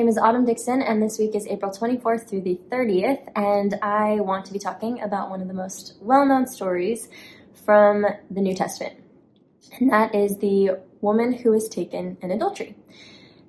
name is Autumn Dickson, and this week is April 24th through the 30th, and I want to be talking about one of the most well known stories from the New Testament, and that is the woman who was taken in adultery.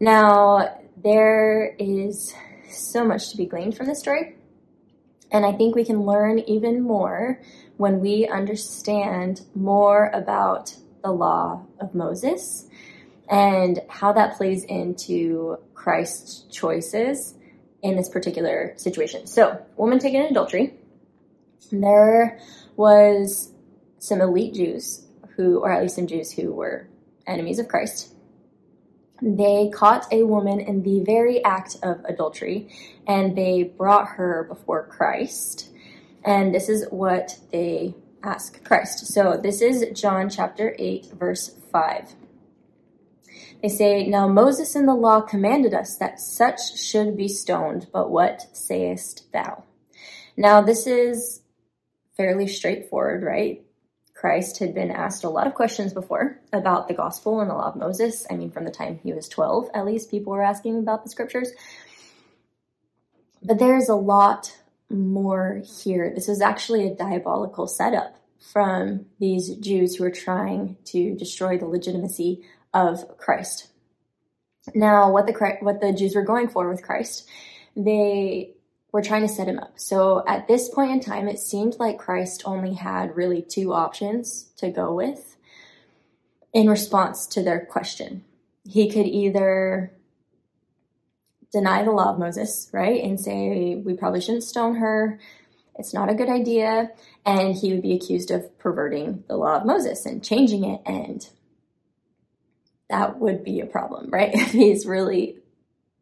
Now, there is so much to be gleaned from this story, and I think we can learn even more when we understand more about the law of Moses and how that plays into Christ's choices in this particular situation. So, woman taken in adultery. There was some elite Jews who, or at least some Jews who were enemies of Christ. They caught a woman in the very act of adultery and they brought her before Christ. And this is what they ask Christ. So this is John chapter 8, verse 5. They say, Now Moses in the law commanded us that such should be stoned, but what sayest thou? Now, this is fairly straightforward, right? Christ had been asked a lot of questions before about the gospel and the law of Moses. I mean, from the time he was 12, at least, people were asking about the scriptures. But there's a lot more here. This was actually a diabolical setup from these Jews who were trying to destroy the legitimacy of Christ. Now, what the what the Jews were going for with Christ, they were trying to set him up. So at this point in time, it seemed like Christ only had really two options to go with in response to their question. He could either deny the law of Moses, right, and say, we probably shouldn't stone her. It's not a good idea. And he would be accused of perverting the law of Moses and changing it and that would be a problem, right? If he's really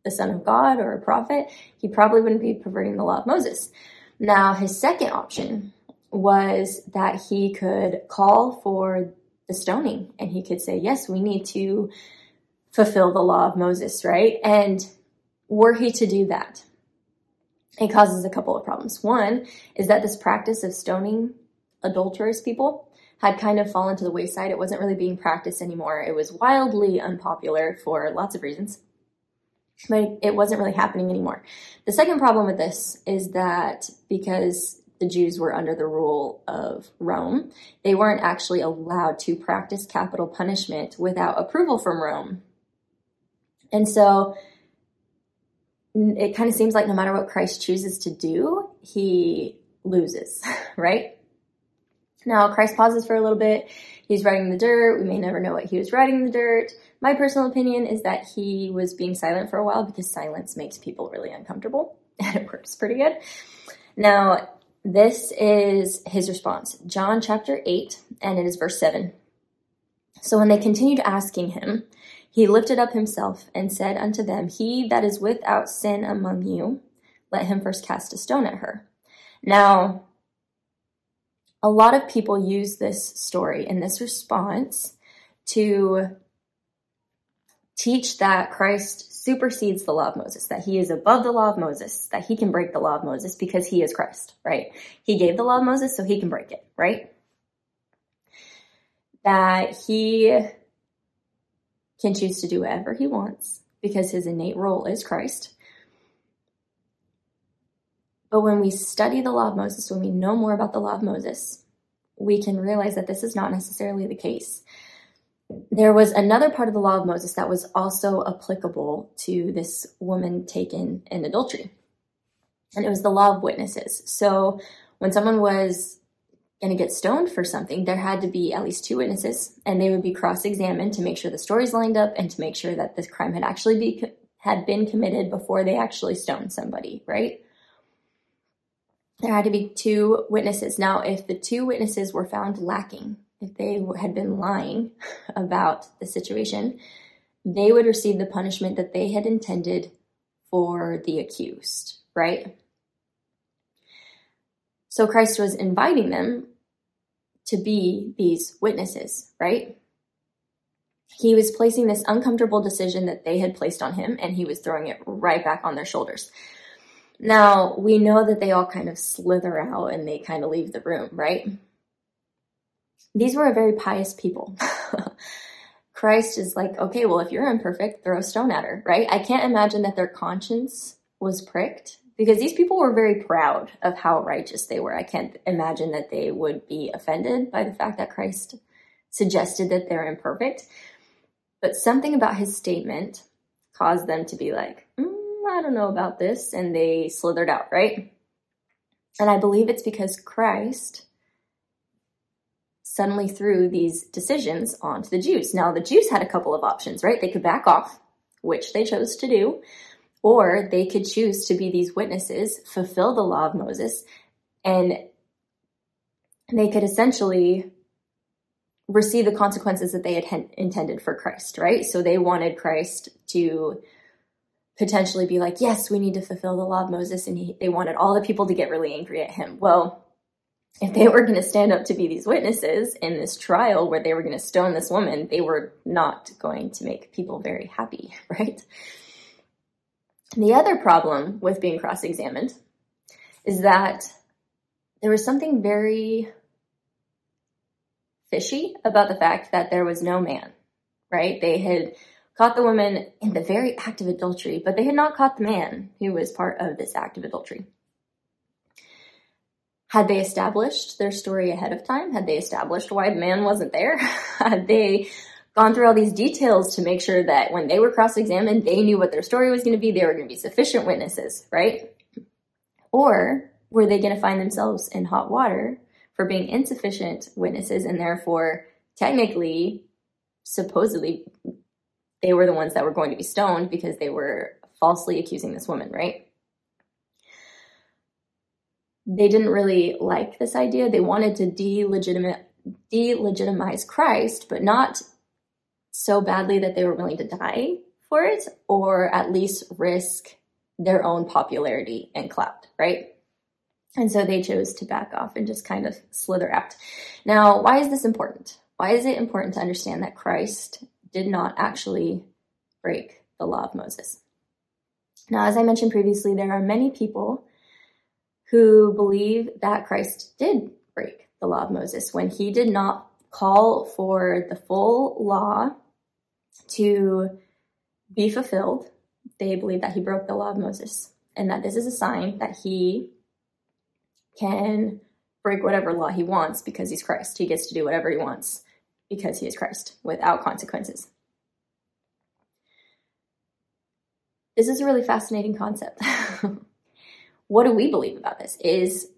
the son of God or a prophet, he probably wouldn't be perverting the law of Moses. Now, his second option was that he could call for the stoning and he could say, Yes, we need to fulfill the law of Moses, right? And were he to do that, it causes a couple of problems. One is that this practice of stoning adulterous people had kind of fallen to the wayside. It wasn't really being practiced anymore. It was wildly unpopular for lots of reasons, but it wasn't really happening anymore. The second problem with this is that because the Jews were under the rule of Rome, they weren't actually allowed to practice capital punishment without approval from Rome. And so it kind of seems like no matter what Christ chooses to do, he loses, right? Now, Christ pauses for a little bit. He's writing the dirt. We may never know what he was writing in the dirt. My personal opinion is that he was being silent for a while because silence makes people really uncomfortable and it works pretty good. Now, this is his response John chapter 8, and it is verse 7. So when they continued asking him, he lifted up himself and said unto them, He that is without sin among you, let him first cast a stone at her. Now, a lot of people use this story and this response to teach that Christ supersedes the law of Moses, that he is above the law of Moses, that he can break the law of Moses because he is Christ, right? He gave the law of Moses so he can break it, right? That he can choose to do whatever he wants because his innate role is Christ. But when we study the law of Moses, when we know more about the law of Moses, we can realize that this is not necessarily the case. There was another part of the law of Moses that was also applicable to this woman taken in adultery. And it was the law of witnesses. So when someone was going to get stoned for something, there had to be at least two witnesses, and they would be cross-examined to make sure the stories lined up and to make sure that this crime had actually be, had been committed before they actually stoned somebody, right? There had to be two witnesses. Now, if the two witnesses were found lacking, if they had been lying about the situation, they would receive the punishment that they had intended for the accused, right? So Christ was inviting them to be these witnesses, right? He was placing this uncomfortable decision that they had placed on him and he was throwing it right back on their shoulders. Now, we know that they all kind of slither out and they kind of leave the room, right? These were a very pious people. Christ is like, okay, well, if you're imperfect, throw a stone at her, right? I can't imagine that their conscience was pricked because these people were very proud of how righteous they were. I can't imagine that they would be offended by the fact that Christ suggested that they're imperfect. But something about his statement caused them to be like, mm, I don't know about this. And they slithered out, right? And I believe it's because Christ suddenly threw these decisions onto the Jews. Now, the Jews had a couple of options, right? They could back off, which they chose to do, or they could choose to be these witnesses, fulfill the law of Moses, and they could essentially receive the consequences that they had intended for Christ, right? So they wanted Christ to potentially be like, yes, we need to fulfill the law of Moses. And he, they wanted all the people to get really angry at him. Well, if they were going to stand up to be these witnesses in this trial where they were going to stone this woman, they were not going to make people very happy, right? The other problem with being cross examined is that there was something very fishy about the fact that there was no man, right? They had caught the woman in the very act of adultery, but they had not caught the man who was part of this act of adultery. Had they established their story ahead of time? Had they established why the man wasn't there? Had they gone through all these details to make sure that when they were cross examined, they knew what their story was going to be? They were going to be sufficient witnesses, right? Or were they going to find themselves in hot water for being insufficient witnesses and therefore technically, supposedly, they were the ones that were going to be stoned because they were falsely accusing this woman, right? they didn't really like this idea. They wanted to delegitimate, delegitimize Christ, but not so badly that they were willing to die for it, or at least risk their own popularity and clout, right? And so they chose to back off and just kind of slither out. Now, why is this important? Why is it important to understand that Christ did not actually break the law of Moses? Now, as I mentioned previously, there are many people who believe that Christ did break the law of Moses when he did not call for the full law to be fulfilled. They believe that he broke the law of Moses and that this is a sign that he can break whatever law he wants because he's Christ. He gets to do whatever he wants because he is Christ without consequences. This is a really fascinating concept. what do we believe about this? Is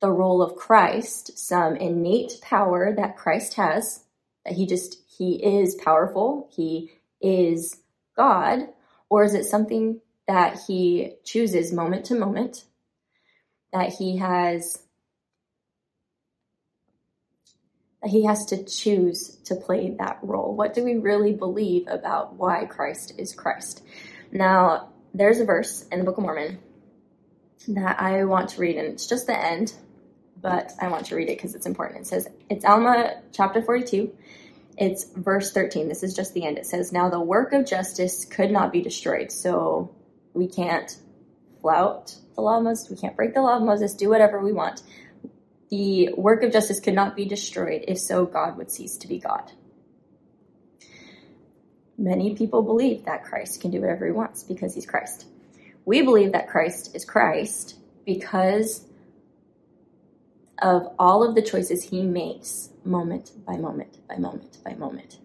the role of Christ some innate power that Christ has, that he just, he is powerful, he is God, or is it something that he chooses moment to moment, that he has that he has to choose to play that role. What do we really believe about why Christ is Christ? Now, there's a verse in the Book of Mormon that I want to read, and it's just the end, but I want to read it because it's important. It says, it's Alma chapter 42. It's verse 13. This is just the end. It says, Now the work of justice could not be destroyed. So we can't flout the law of Moses. We can't break the law of Moses, do whatever we want. The work of justice could not be destroyed. If so, God would cease to be God. Many people believe that Christ can do whatever he wants because he's Christ. We believe that Christ is Christ because of all of the choices he makes moment by moment by moment by moment.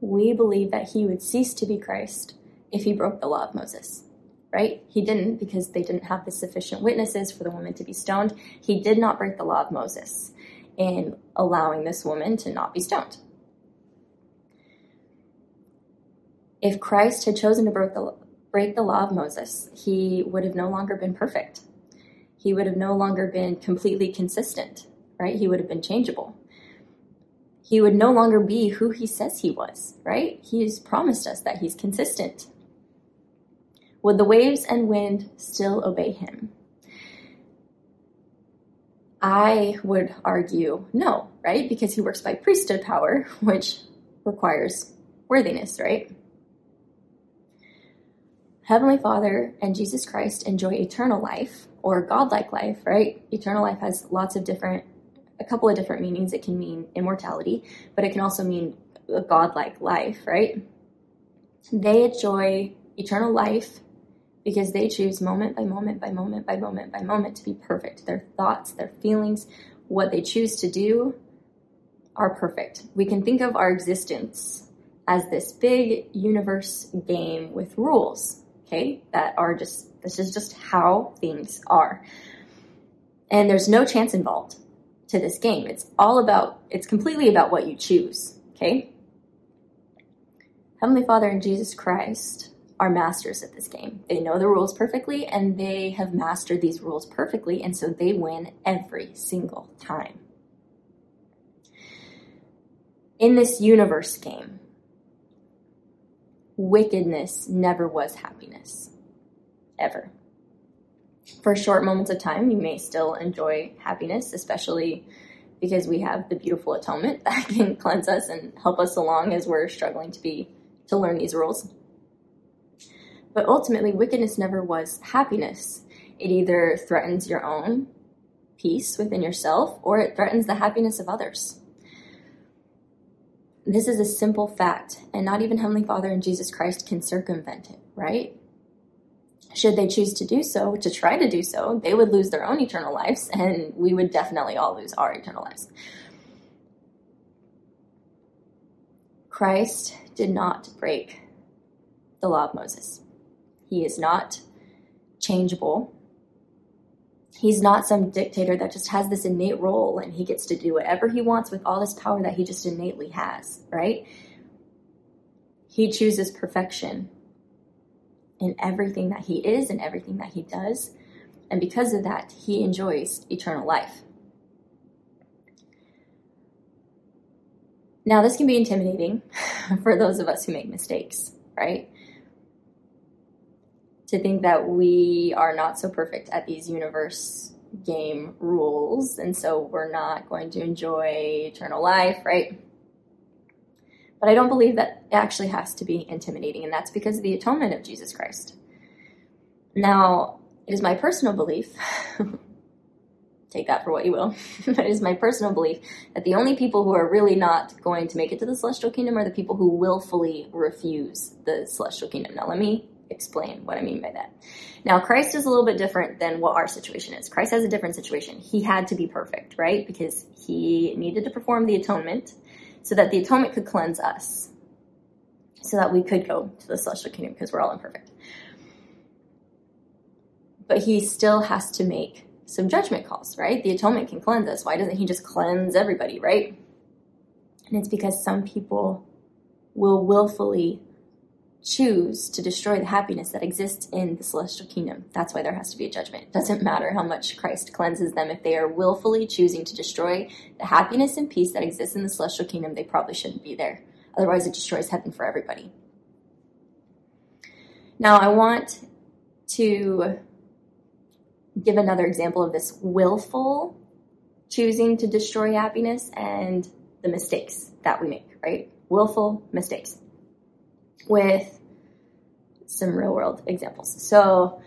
We believe that he would cease to be Christ if he broke the law of Moses, right? He didn't because they didn't have the sufficient witnesses for the woman to be stoned. He did not break the law of Moses in allowing this woman to not be stoned. If Christ had chosen to break the, break the law of Moses, he would have no longer been perfect. He would have no longer been completely consistent, right? He would have been changeable. He would no longer be who he says he was, right? He's promised us that he's consistent. Would the waves and wind still obey him? I would argue no, right? Because he works by priesthood power, which requires worthiness, right? Heavenly Father and Jesus Christ enjoy eternal life or godlike life, right? Eternal life has lots of different a couple of different meanings. It can mean immortality, but it can also mean a godlike life, right? They enjoy eternal life because they choose moment by moment by moment by moment by moment to be perfect. Their thoughts, their feelings, what they choose to do are perfect. We can think of our existence as this big universe game with rules, okay, that are just, this is just how things are. And there's no chance involved to this game. It's all about, it's completely about what you choose, okay? Heavenly Father and Jesus Christ are masters at this game. They know the rules perfectly and they have mastered these rules perfectly, and so they win every single time. In this universe game, wickedness never was happiness. Ever. For short moments of time, you may still enjoy happiness, especially because we have the beautiful atonement that can cleanse us and help us along as we're struggling to be to learn these rules. But ultimately, wickedness never was happiness. It either threatens your own peace within yourself or it threatens the happiness of others. This is a simple fact, and not even Heavenly Father and Jesus Christ can circumvent it, right? Should they choose to do so, to try to do so, they would lose their own eternal lives, and we would definitely all lose our eternal lives. Christ did not break the law of Moses. He is not changeable. He's not some dictator that just has this innate role and he gets to do whatever he wants with all this power that he just innately has, right? He chooses perfection in everything that he is and everything that he does. And because of that, he enjoys eternal life. Now, this can be intimidating for those of us who make mistakes, right? To think that we are not so perfect at these universe game rules, and so we're not going to enjoy eternal life, right? But I don't believe that it actually has to be intimidating, and that's because of the atonement of Jesus Christ. Now, it is my personal belief, take that for what you will, but it is my personal belief that the only people who are really not going to make it to the celestial kingdom are the people who willfully refuse the celestial kingdom. Now, let me explain what I mean by that. Now, Christ is a little bit different than what our situation is. Christ has a different situation. He had to be perfect, right? Because he needed to perform the atonement so that the atonement could cleanse us, so that we could go to the celestial kingdom because we're all imperfect. But he still has to make some judgment calls, right? The atonement can cleanse us. Why doesn't he just cleanse everybody, right? And it's because some people will willfully choose to destroy the happiness that exists in the celestial kingdom. That's why there has to be a judgment. It doesn't matter how much Christ cleanses them. If they are willfully choosing to destroy the happiness and peace that exists in the celestial kingdom, they probably shouldn't be there. Otherwise, it destroys heaven for everybody. Now, I want to give another example of this willful choosing to destroy happiness and the mistakes that we make, right? Willful mistakes with some real world examples. So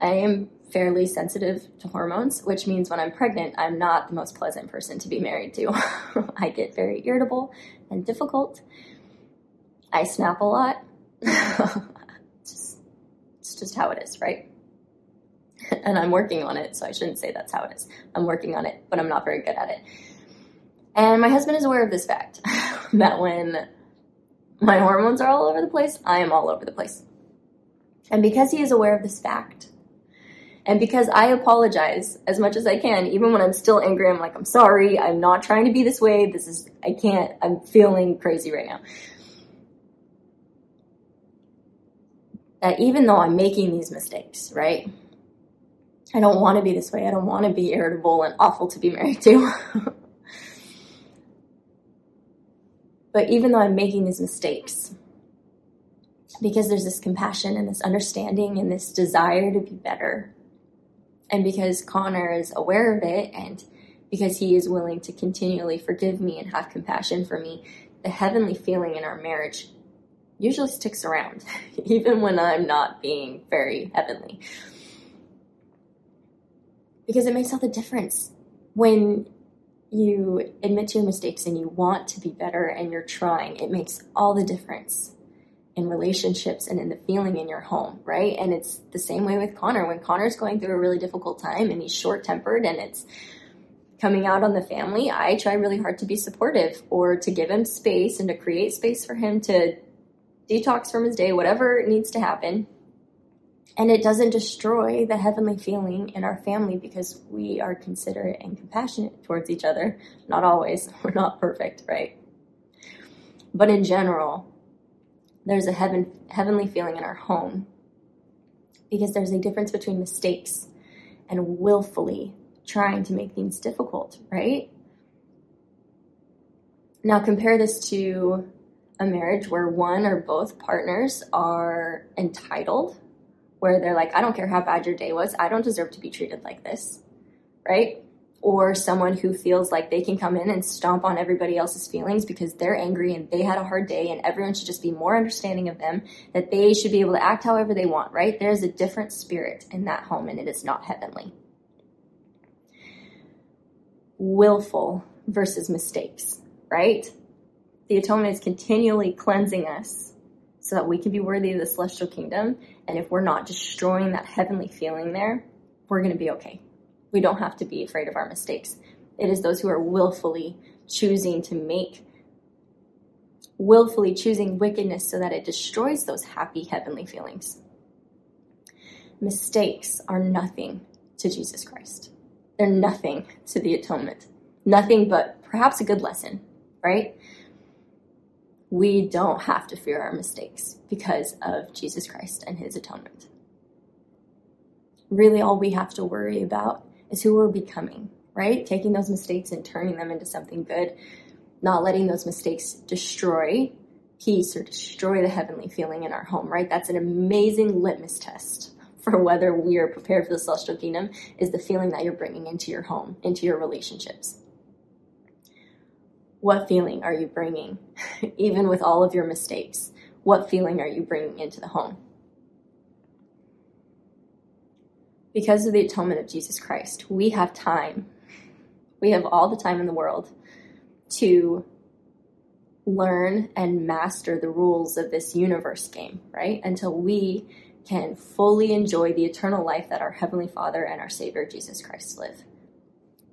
I am fairly sensitive to hormones, which means when I'm pregnant, I'm not the most pleasant person to be married to. I get very irritable and difficult. I snap a lot. it's, just, it's just how it is, right? and I'm working on it, so I shouldn't say that's how it is. I'm working on it, but I'm not very good at it. And my husband is aware of this fact that when my hormones are all over the place. I am all over the place. And because he is aware of this fact, and because I apologize as much as I can, even when I'm still angry, I'm like, I'm sorry, I'm not trying to be this way. This is, I can't, I'm feeling crazy right now. That even though I'm making these mistakes, right? I don't want to be this way. I don't want to be irritable and awful to be married to. But even though I'm making these mistakes, because there's this compassion and this understanding and this desire to be better, and because Connor is aware of it, and because he is willing to continually forgive me and have compassion for me, the heavenly feeling in our marriage usually sticks around, even when I'm not being very heavenly. Because it makes all the difference when you admit to your mistakes and you want to be better and you're trying, it makes all the difference in relationships and in the feeling in your home, right? And it's the same way with Connor. When Connor's going through a really difficult time and he's short tempered and it's coming out on the family, I try really hard to be supportive or to give him space and to create space for him to detox from his day, whatever needs to happen. And it doesn't destroy the heavenly feeling in our family because we are considerate and compassionate towards each other. Not always, we're not perfect, right? But in general, there's a heaven, heavenly feeling in our home because there's a difference between mistakes and willfully trying to make things difficult, right? Now, compare this to a marriage where one or both partners are entitled, where they're like, I don't care how bad your day was, I don't deserve to be treated like this, right? or someone who feels like they can come in and stomp on everybody else's feelings because they're angry and they had a hard day and everyone should just be more understanding of them, that they should be able to act however they want, right? There's a different spirit in that home and it is not heavenly. Willful versus mistakes, right? The atonement is continually cleansing us so that we can be worthy of the celestial kingdom. And if we're not destroying that heavenly feeling there, we're going to be okay. We don't have to be afraid of our mistakes. It is those who are willfully choosing to make, willfully choosing wickedness so that it destroys those happy heavenly feelings. Mistakes are nothing to Jesus Christ. They're nothing to the atonement. Nothing but perhaps a good lesson, right? We don't have to fear our mistakes because of Jesus Christ and his atonement. Really, all we have to worry about is who we're becoming, right? Taking those mistakes and turning them into something good, not letting those mistakes destroy peace or destroy the heavenly feeling in our home, right? That's an amazing litmus test for whether we are prepared for the celestial kingdom is the feeling that you're bringing into your home, into your relationships. What feeling are you bringing, even with all of your mistakes? What feeling are you bringing into the home? because of the atonement of Jesus Christ, we have time. We have all the time in the world to learn and master the rules of this universe game, right? Until we can fully enjoy the eternal life that our Heavenly Father and our Savior Jesus Christ live.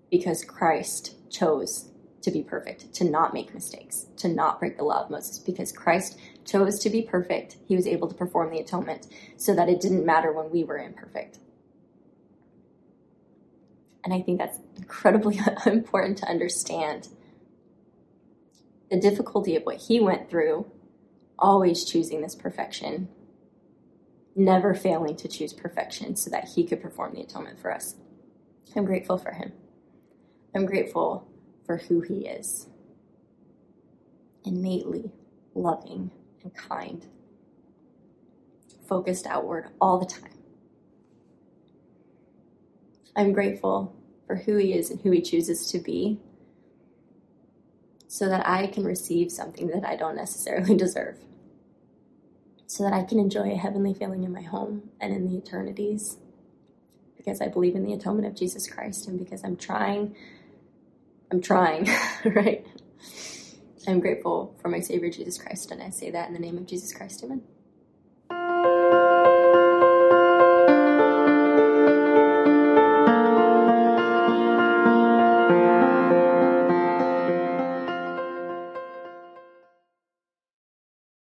Because Christ chose to be perfect, to not make mistakes, to not break the law of Moses. Because Christ chose to be perfect, he was able to perform the atonement so that it didn't matter when we were imperfect. And I think that's incredibly important to understand. The difficulty of what he went through, always choosing this perfection, never failing to choose perfection so that he could perform the atonement for us. I'm grateful for him. I'm grateful for who he is. Innately loving and kind, focused outward all the time. I'm grateful for who He is and who He chooses to be so that I can receive something that I don't necessarily deserve. So that I can enjoy a heavenly feeling in my home and in the eternities. Because I believe in the atonement of Jesus Christ and because I'm trying, I'm trying, right? I'm grateful for my Savior Jesus Christ, and I say that in the name of Jesus Christ, amen.